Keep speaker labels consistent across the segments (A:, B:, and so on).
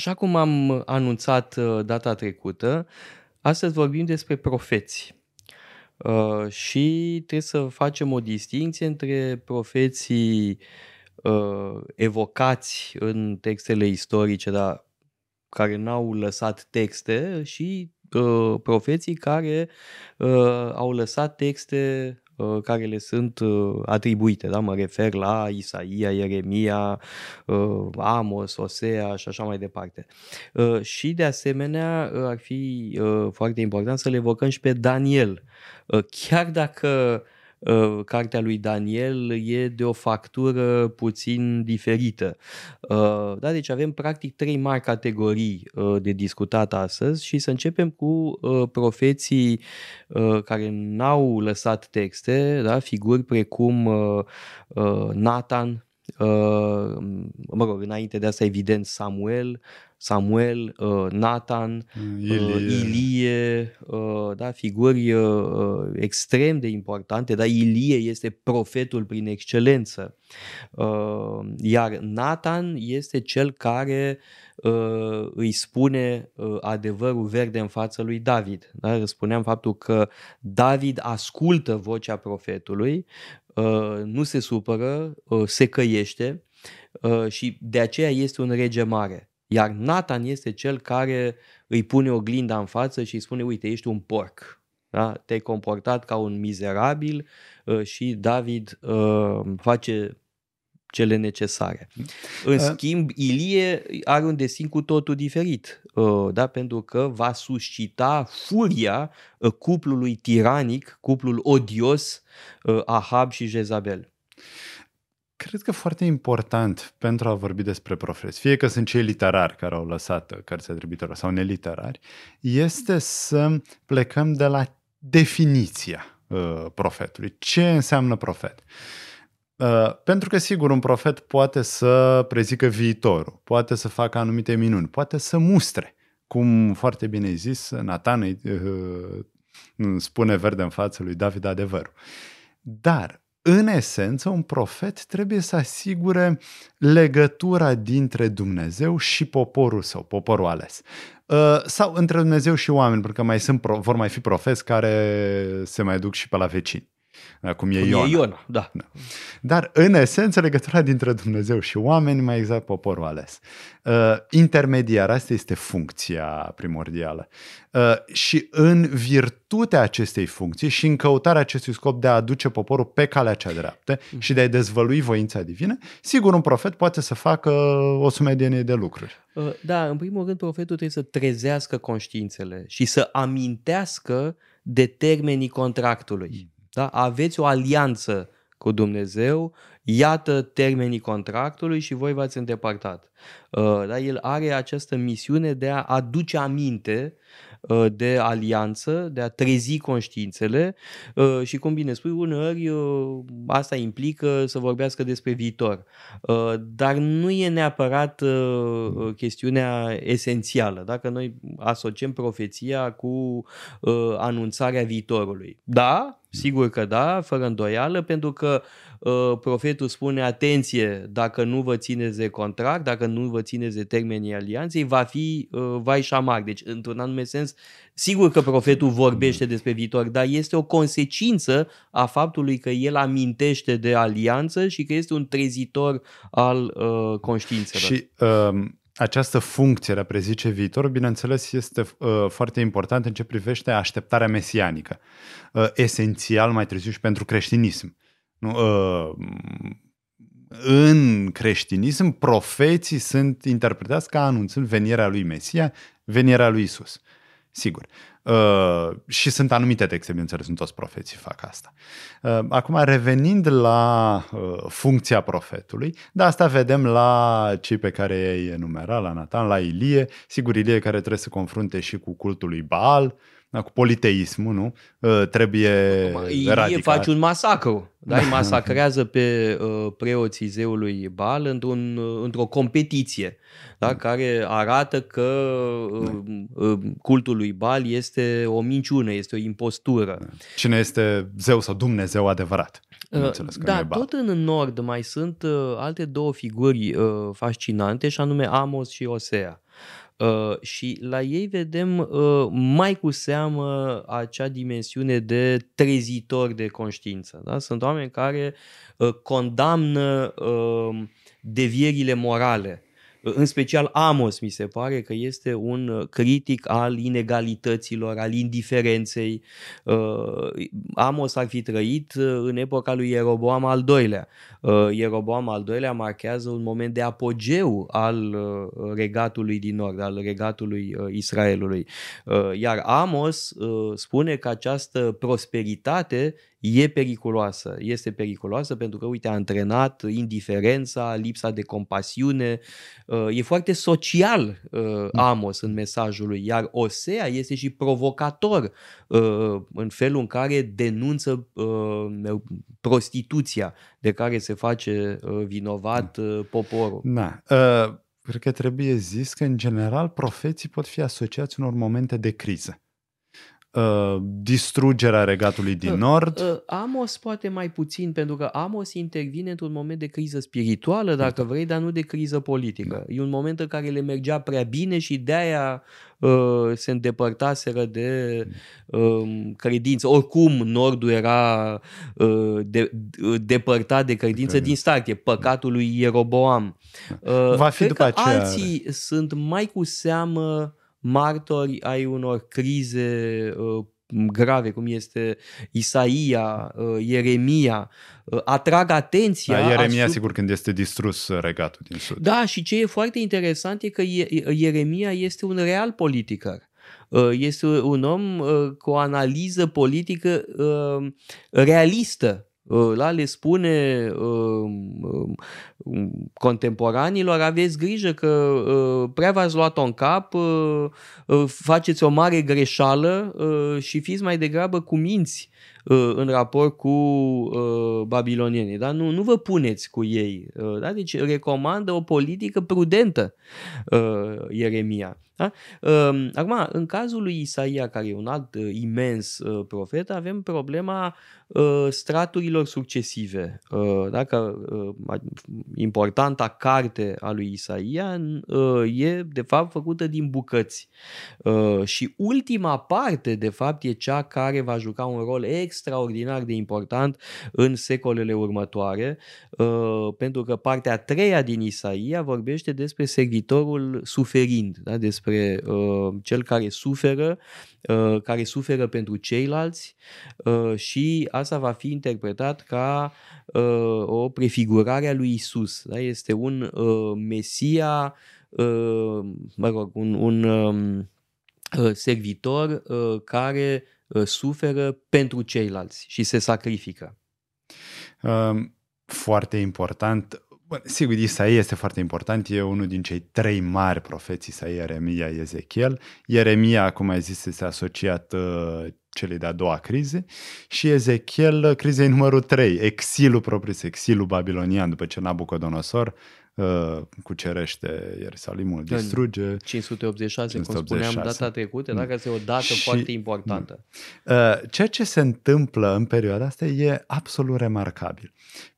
A: Așa cum am anunțat uh, data trecută, astăzi vorbim despre profeți. Uh, și trebuie să facem o distinție între profeții uh, evocați în textele istorice, dar care n-au lăsat texte și profeții care au lăsat texte Uh, care le sunt uh, atribuite. Da? Mă refer la Isaia, Ieremia, uh, Amos, Osea și așa mai departe. Și de asemenea ar fi foarte important să le evocăm și pe Daniel. Chiar dacă Uh, cartea lui Daniel e de o factură puțin diferită. Uh, da, deci avem practic trei mari categorii uh, de discutat astăzi și să începem cu profeții care n-au lăsat texte, da, figuri precum Nathan, mă rog, înainte de asta evident Samuel, Samuel, uh, Nathan, mm, uh, Ilie, Ilie uh, da, figuri extrem de importante, dar Ilie este profetul prin excelență. Iar Nathan este cel care îi spune adevărul verde în fața lui David. Da? Spuneam faptul că David ascultă vocea profetului, nu se supără, se căiește și de aceea este un rege mare. Iar Nathan este cel care îi pune oglinda în față și îi spune, uite, ești un porc. Da? Te-ai comportat ca un mizerabil uh, și David uh, face cele necesare. În uh. schimb, Ilie are un destin cu totul diferit, da? pentru că va suscita furia cuplului tiranic, cuplul odios Ahab și Jezabel.
B: Cred că foarte important pentru a vorbi despre profeți, fie că sunt cei literari care au lăsat cărțile atribuitoare sau neliterari, este să plecăm de la definiția uh, profetului. Ce înseamnă profet? Uh, pentru că, sigur, un profet poate să prezică viitorul, poate să facă anumite minuni, poate să mustre, cum foarte bine ai zis, Nathan îi uh, spune verde în față lui David adevărul. Dar în esență, un profet trebuie să asigure legătura dintre Dumnezeu și poporul său, poporul ales. Uh, sau între Dumnezeu și oameni, pentru că mai sunt, vor mai fi profeți care se mai duc și pe la vecini.
A: Da, cum e cum Iona. E Iona da. da.
B: Dar, în esență, legătura dintre Dumnezeu și oameni, mai exact poporul ales. Uh, intermediar, asta este funcția primordială. Uh, și în virtutea acestei funcții și în căutarea acestui scop de a aduce poporul pe calea cea dreaptă mm. și de a dezvălui voința divină, sigur, un profet poate să facă o sumedenie de lucruri. Uh,
A: da, în primul rând, profetul trebuie să trezească conștiințele și să amintească de termenii contractului. Mm. Da? Aveți o alianță cu Dumnezeu, iată termenii contractului și voi v-ați îndepărtat. Uh, da? El are această misiune de a aduce aminte Uh, de alianță, de a trezi conștiințele uh, și, cum bine spui, uneori uh, asta implică să vorbească despre viitor. Dar nu e neapărat chestiunea esențială. Dacă noi asociem profeția cu anunțarea viitorului. Da, sigur că da, fără îndoială, pentru că Uh, profetul spune, atenție, dacă nu vă țineți de contract, dacă nu vă țineți de termenii alianței, va fi uh, vai și amar. Deci, într-un anume sens, sigur că profetul vorbește despre viitor, dar este o consecință a faptului că el amintește de alianță și că este un trezitor al uh, conștiințelor.
B: Și um această funcție de a prezice viitor, bineînțeles, este uh, foarte important în ce privește așteptarea mesianică. Uh, esențial mai târziu și pentru creștinism. Nu, uh, în creștinism, profeții sunt interpretați ca anunțând venirea lui Mesia, venirea lui Isus. Sigur. Uh, și sunt anumite texte, bineînțeles, nu toți profeții fac asta. Uh, acum, revenind la uh, funcția profetului, de asta vedem la cei pe care i-ai enumerat, la Nathan, la Ilie, sigur, Ilie care trebuie să confrunte și cu cultul lui Baal, da, cu politeismul, nu? Uh, trebuie
A: Ilie face un masacru, da? Îi masacrează pe uh, preoții zeului Baal într-un, uh, într-o competiție, da? care arată că uh, uh, cultul lui Baal este este o minciună, este o impostură.
B: Da. Cine este zeu sau Dumnezeu adevărat?
A: Uh, da, tot în nord mai sunt uh, alte două figuri uh, fascinante, și anume Amos și Osea. Uh, și la ei vedem uh, mai cu seamă acea dimensiune de trezitor de conștiință. Da? Sunt oameni care uh, condamnă uh, devierile morale în special Amos mi se pare că este un uh, critic al inegalităților, al indiferenței. Uh, Amos ar fi trăit uh, în epoca lui Ieroboam al doilea. Ieroboam al doilea marchează un moment de apogeu al regatului din nord, al regatului Israelului. Iar Amos spune că această prosperitate e periculoasă. Este periculoasă pentru că, uite, a antrenat indiferența, lipsa de compasiune. Uh, e foarte social uh, mm. Amos în mesajul lui, iar Osea este și provocator uh, în felul în care denunță prostituția de care se face vinovat mm. poporul.
B: Da. Uh, cred că trebuie zis că, în general, profeții pot fi asociați unor momente de criză. Uh, distrugerea regatului din uh, nord. Uh,
A: Amos poate mai puțin, pentru că Amos intervine într-un moment de criză spirituală, dacă vrei, dar nu de criză politică. Da. E un moment în care le mergea prea bine și de-aia uh, se îndepărtaseră de uh, credință. Oricum, Nordul era uh, de, uh, depărtat de credință de din start. E păcatul lui Ieroboam.
B: Uh, Va fi Cred după
A: că aceea... alții sunt mai cu seamă martori ai unor crize uh, grave, cum este Isaia, uh, Ieremia, uh, atrag atenția.
B: Da, Ieremia, asupra... sigur, când este distrus regatul din sud.
A: Da, și ce e foarte interesant e că Ieremia este un real politicar. Este un om cu o analiză politică realistă la le spune uh, uh, contemporanilor, aveți grijă că uh, prea v-ați luat-o în cap, uh, uh, faceți o mare greșeală uh, și fiți mai degrabă cu minți uh, în raport cu uh, babilonienii. Da? Nu, nu vă puneți cu ei. Uh, da? Deci recomandă o politică prudentă uh, Ieremia. Da? Uh, acum, în cazul lui Isaia, care e un alt uh, imens uh, profet, avem problema Uh, straturilor succesive. Uh, dacă uh, importanta carte a lui Isaia e de fapt făcută din bucăți. Și ultima parte de fapt e cea care va juca un rol extraordinar de important în secolele următoare, pentru că partea a treia din Isaia vorbește despre servitorul suferind, da? despre cel care suferă, care suferă pentru ceilalți și asta va fi interpretat ca uh, o prefigurare a lui Isus. Da? Este un uh, Mesia, uh, mă rog, un, un um, uh, servitor uh, care uh, suferă pentru ceilalți și se sacrifică.
B: Um, foarte important. Bun, sigur, Isaia este foarte important, e unul din cei trei mari profeți, Isaia, Ieremia, Ezechiel. Ieremia, cum ai zis, este asociat uh, celei de-a doua crize și Ezechiel crizei numărul 3, exilul propriu exilul babilonian după ce Nabucodonosor uh, cucerește Ierusalimul, distruge.
A: 586, 586, cum spuneam data trecută, dacă este o dată și, foarte importantă.
B: Uh, ceea ce se întâmplă în perioada asta e absolut remarcabil.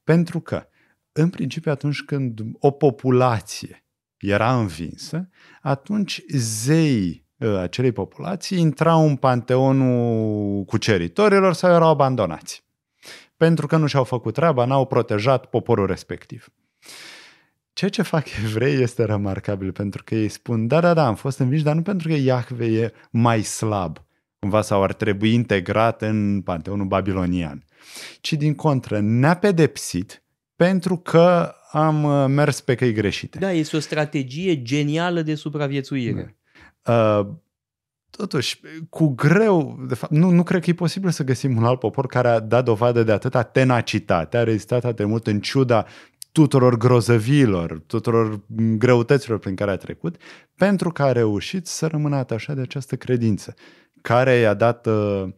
B: Pentru că, în principiu, atunci când o populație era învinsă, atunci zeii Uh, acelei populații intrau în panteonul cuceritorilor sau erau abandonați. Pentru că nu și-au făcut treaba, n-au protejat poporul respectiv. Ceea ce fac evrei este remarcabil, pentru că ei spun, da, da, da, am fost învinși, dar nu pentru că Iahve e mai slab, cumva, sau ar trebui integrat în panteonul babilonian, ci din contră ne-a pedepsit pentru că am uh, mers pe căi greșite.
A: Da, este o strategie genială de supraviețuire. Da. Uh,
B: totuși, cu greu, de fapt, nu, nu cred că e posibil să găsim un alt popor care a dat dovadă de atâta tenacitate, a rezistat atât de mult în ciuda tuturor grozăviilor, tuturor greutăților prin care a trecut, pentru că a reușit să rămână atașat de această credință, care i-a dat uh, uh,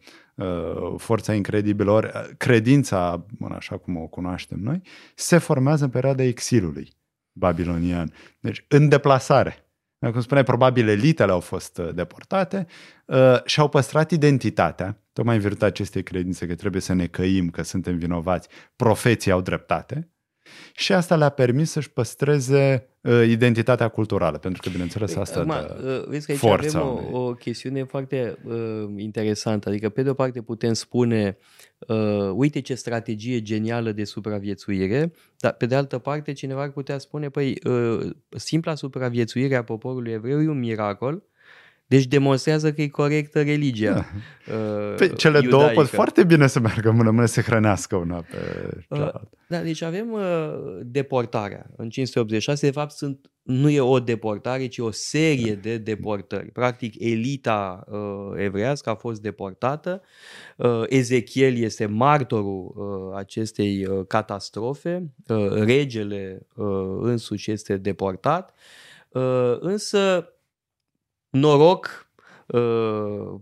B: forța incredibilă. Ori, uh, credința, așa cum o cunoaștem noi, se formează în perioada exilului babilonian. Deci, în deplasare Cum spuneai, probabil elitele au fost uh, deportate uh, și au păstrat identitatea, tocmai în virtutea acestei credințe că trebuie să ne căim, că suntem vinovați, profeții au dreptate, și asta le-a permis să-și păstreze uh, identitatea culturală, pentru că, bineînțeles, păi, asta
A: Acum,
B: dă
A: uh, vezi că aici
B: forța
A: avem
B: unei-
A: o, o chestiune foarte uh, interesantă. Adică, pe de o parte, putem spune uh, uite ce strategie genială de supraviețuire, dar pe de altă parte, cineva ar putea spune, păi, uh, simpla supraviețuire a poporului evreu e un miracol, deci demonstrează că e corectă religia.
B: Da.
A: uh,
B: Pe cele două pot
A: iudaică.
B: foarte bine să meargă mână-mână, să se hrănească una pe cealaltă.
A: Da, deci avem uh, deportarea în 586. De fapt, sunt, nu e o deportare, ci o serie de deportări. Practic, elita uh, evreiască a fost deportată. Uh, Ezechiel este martorul uh, acestei uh, catastrofe. Uh, regele uh, însuși este deportat. Uh, însă, noroc uh,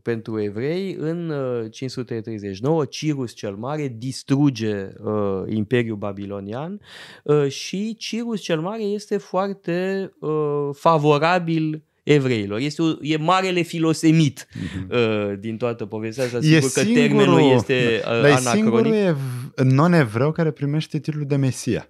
A: pentru evrei, în uh, 539 Cirus cel Mare distruge uh, Imperiul Babilonian uh, și Cirus cel Mare este foarte uh, favorabil evreilor. Este o, e marele filosemit uh, din toată povestea asta. Sigur că termenul este uh,
B: dar e singurul
A: anacronic.
B: ev- non-evreu care primește titlul de Mesia,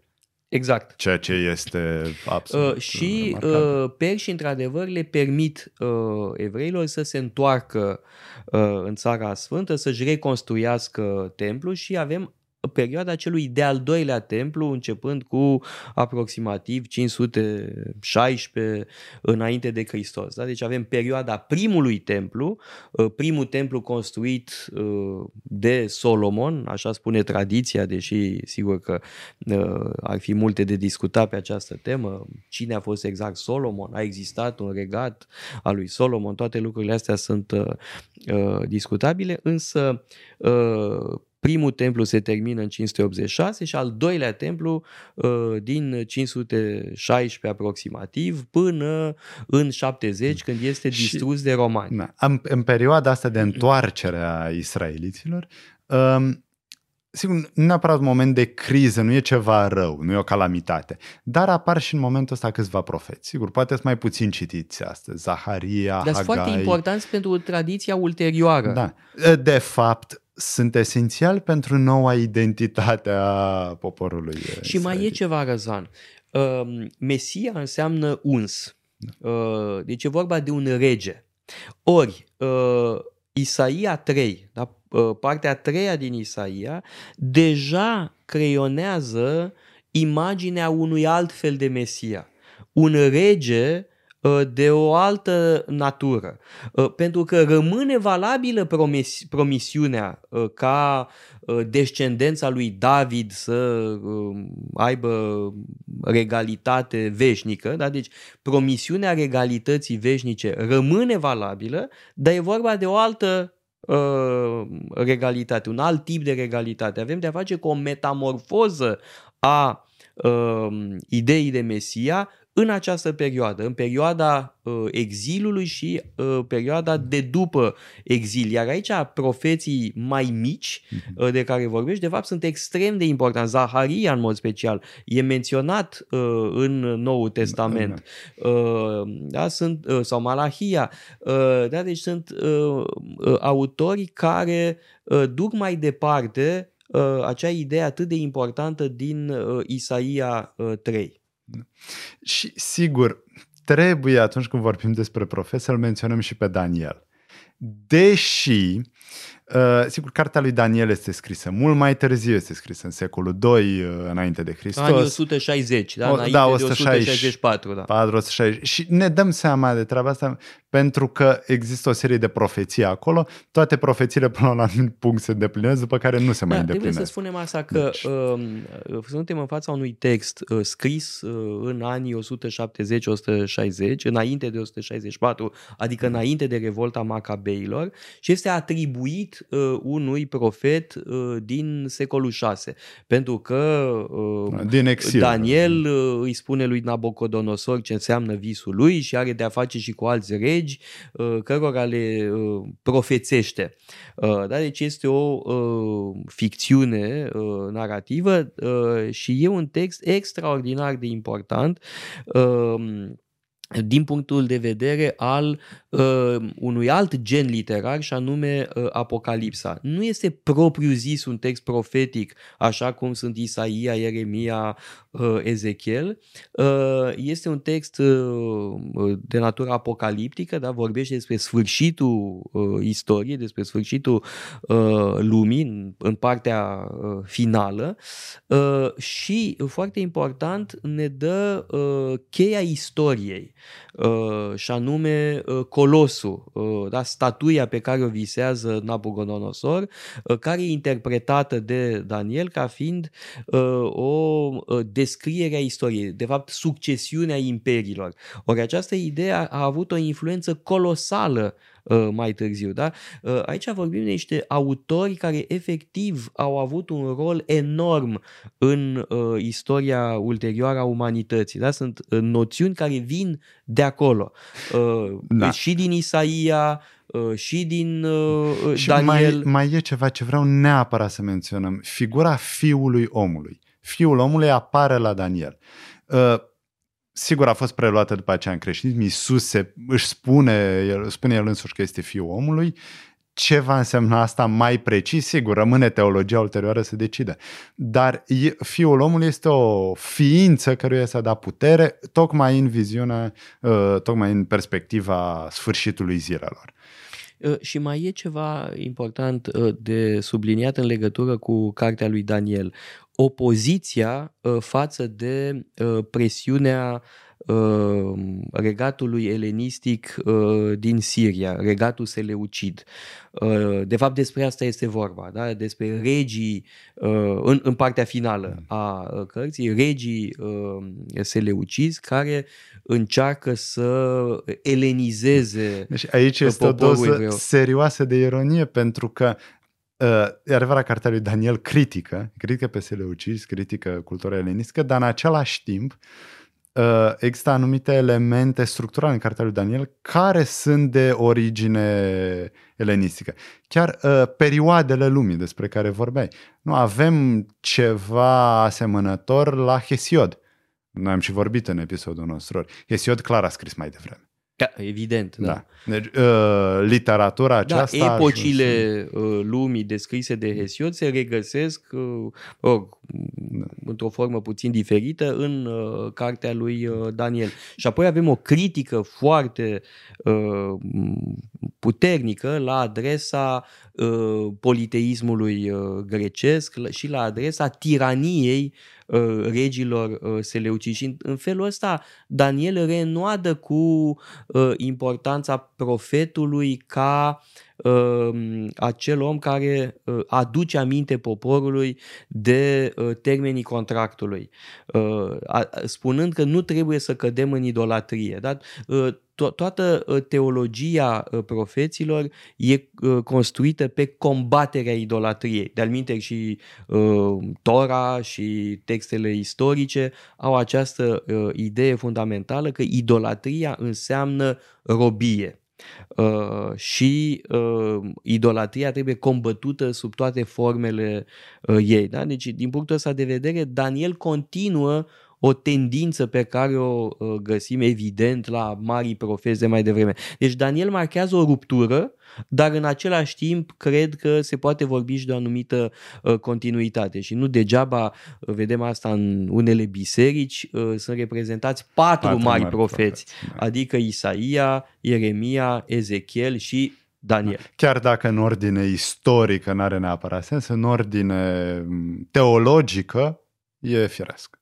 A: Exact.
B: ceea ce este absolut
A: Uh, și
B: remarcabil.
A: uh, perși, într-adevăr, le permit uh, evreilor să se întoarcă uh, în Țara Sfântă, să-și reconstruiască templul și avem perioada celui de-al doilea templu, începând cu aproximativ 516 înainte de Hristos. Da? Deci avem perioada primului templu, uh, primul templu construit uh, de Solomon, așa spune tradiția, deși sigur că uh, ar fi multe de discutat pe această temă. Cine a fost exact Solomon? A existat un regat al lui Solomon? Toate lucrurile astea sunt uh, uh, discutabile, însă uh, primul templu se termină în 586 și al doilea templu uh, din 516 aproximativ până în 70 când este
B: Și-
A: distrus de romani.
B: Na, în, în perioada asta de întoarcere a israeliților, um, sigur, nu neapărat un moment de criză, nu e ceva rău, nu e o calamitate, dar apar și în momentul ăsta câțiva profeți. Sigur, poate sunt mai puțin citiți astăzi, Zaharia,
A: Dar sunt foarte
B: Hagai.
A: importanți pentru tradiția ulterioară.
B: Da. De fapt, sunt esențial pentru noua identitate a poporului
A: Și mai e
B: israelit.
A: ceva, Răzvan. Uh, Mesia înseamnă uns. Uh, Deci e vorba de un rege. Ori, uh, Isaia 3, da? Uh, partea a treia din Isaia, deja creionează imaginea unui alt fel de Mesia. Un rege uh, de o altă natură. Uh, Pentru că rămâne valabilă promis- promisiunea uh, ca uh, descendența lui David să uh, aibă regalitate veșnică, da? deci promisiunea regalității veșnice rămâne valabilă, dar e vorba de o altă uh, regalitate, un alt tip de regalitate. Avem de a face cu o metamorfoză a uh, ideii de Mesia în această perioadă, în perioada uh, exilului și uh, perioada de după exil. Iar aici profeții mai mici uh, de care vorbești, de fapt, sunt extrem de importanți. Zaharia, în mod special, e menționat uh, în Noul Testament. Uh, da, sunt, uh, sau Malahia. Uh, da, deci sunt uh, uh, autori care uh, duc mai departe uh, acea idee atât de importantă din uh, Isaia uh, 3.
B: Și sigur, trebuie atunci când vorbim despre profet să-l menționăm și pe Daniel. Deși, uh, sigur, cartea lui Daniel este scrisă mult mai târziu, este scrisă în secolul 2 uh, înainte de Hristos.
A: Anii 160, da,
B: O-
A: înainte
B: da,
A: de
B: 160.
A: 164. Da.
B: 460. Și ne dăm seama de treaba asta pentru că există o serie de profeții acolo. Toate profețiile până la un anumit punct se îndeplinesc, după care nu se mai
A: Da, trebuie să
B: îndeplinesc.
A: spunem asta că
B: Deci-
A: uh, suntem în fața unui text uh, scris uh, în anii 170-160, înainte de 164, adică înainte de revolta Macabeilor și este atribuit uh, unui profet uh, din secolul 6, pentru că uh,
B: Din exil.
A: Daniel uh, îi spune lui Nabucodonosor ce înseamnă visul lui și are de a face și cu alți regi uh, cărora le uh, profețește. Uh, Da? Deci este o uh, ficțiune uh, narrativă uh, și e un text extraordinar de important. Uh, din punctul de vedere al uh, unui alt gen literar și anume uh, Apocalipsa. Nu este propriu zis un text profetic, așa cum sunt Isaia, Ieremia, uh, Ezechiel. Uh, este un text uh, de natură apocaliptică, da? vorbește despre sfârșitul uh, istoriei, despre sfârșitul uh, lumii în, în partea uh, finală uh, și, foarte important, ne dă uh, cheia istoriei uh, și anume uh, Colosul, uh, da? statuia pe care o visează Nabucodonosor, uh, care e interpretată de Daniel ca fiind uh, o uh, descriere a istoriei, de fapt succesiunea imperiilor. Ori această idee a, a avut o influență colosală Uh, mai târziu. Da? Uh, aici vorbim de niște autori care efectiv au avut un rol enorm în uh, istoria ulterioară a umanității. Da? Sunt noțiuni care vin de acolo. Da. Și din Isaia, și din și Daniel.
B: Mai, mai e ceva ce vreau neapărat să menționăm. Figura fiului omului. Fiul omului apare la Daniel sigur a fost preluată după aceea în creștinism, Iisus se, își spune, el, spune el însuși că este fiul omului, ce va însemna asta mai precis, sigur, rămâne teologia ulterioară să decide. Dar fiul omului este o ființă căruia s-a dat putere, tocmai în viziunea, uh, tocmai în perspectiva sfârșitului zilelor.
A: Uh, și mai e ceva important uh, de subliniat în legătură cu cartea lui Daniel opoziția uh, față de uh, presiunea uh, regatului elenistic din Siria, regatul Seleucid. De fapt, despre asta este vorba, da? despre regii, în, în partea finală a cărții, regii seleucizi care încearcă să elenizeze
B: Deci aici este o doză evreu. serioasă de ironie, pentru că Uh, e adevărat, cartea lui Daniel critică, critică pe Seleucis, critică cultura elenistică, dar în același timp uh, există anumite elemente structurale în cartea lui Daniel care sunt de origine elenistică. Chiar uh, perioadele lumii despre care vorbeai. Nu avem ceva asemănător la Hesiod. Noi am și vorbit în episodul nostru. Hesiod clar a scris mai devreme.
A: Da, evident, da. da.
B: Deci, uh, literatura da, aceasta...
A: Da, epocile uh, lumii descrise de Hesiod se regăsesc uh, uh, într-o formă puțin diferită în uh, cartea lui uh, Daniel. Și apoi avem o critică foarte uh, puternică la adresa uh, politeismului uh, grecesc și la adresa tiraniei uh, regilor uh, seleuciși. Și în, în felul ăsta Daniel renoadă cu uh, importanța profetului ca uh, acel om care uh, aduce aminte poporului de uh, termenii contractului, uh, a, spunând că nu trebuie să cădem în idolatrie. Da? Uh, to- toată uh, teologia uh, profeților e uh, construită pe combaterea idolatriei. De-al și uh, Tora și textele istorice au această uh, idee fundamentală că idolatria înseamnă robie. Uh, și uh, idolatria trebuie combătută sub toate formele uh, ei. Da? Deci, din punctul ăsta de vedere, Daniel continuă o tendință pe care o uh, găsim evident la marii profeți de mai devreme. Deci Daniel marchează o ruptură, dar în același timp cred că se poate vorbi și de o anumită uh, continuitate și nu degeaba uh, vedem asta în unele biserici, sunt reprezentați patru, patru mari, mari profeți, profeți, da. adică Isaia, Ieremia, Ezechiel și Daniel.
B: Chiar dacă în ordine istorică nu are neapărat sens, în ordine mm, teologică e firesc.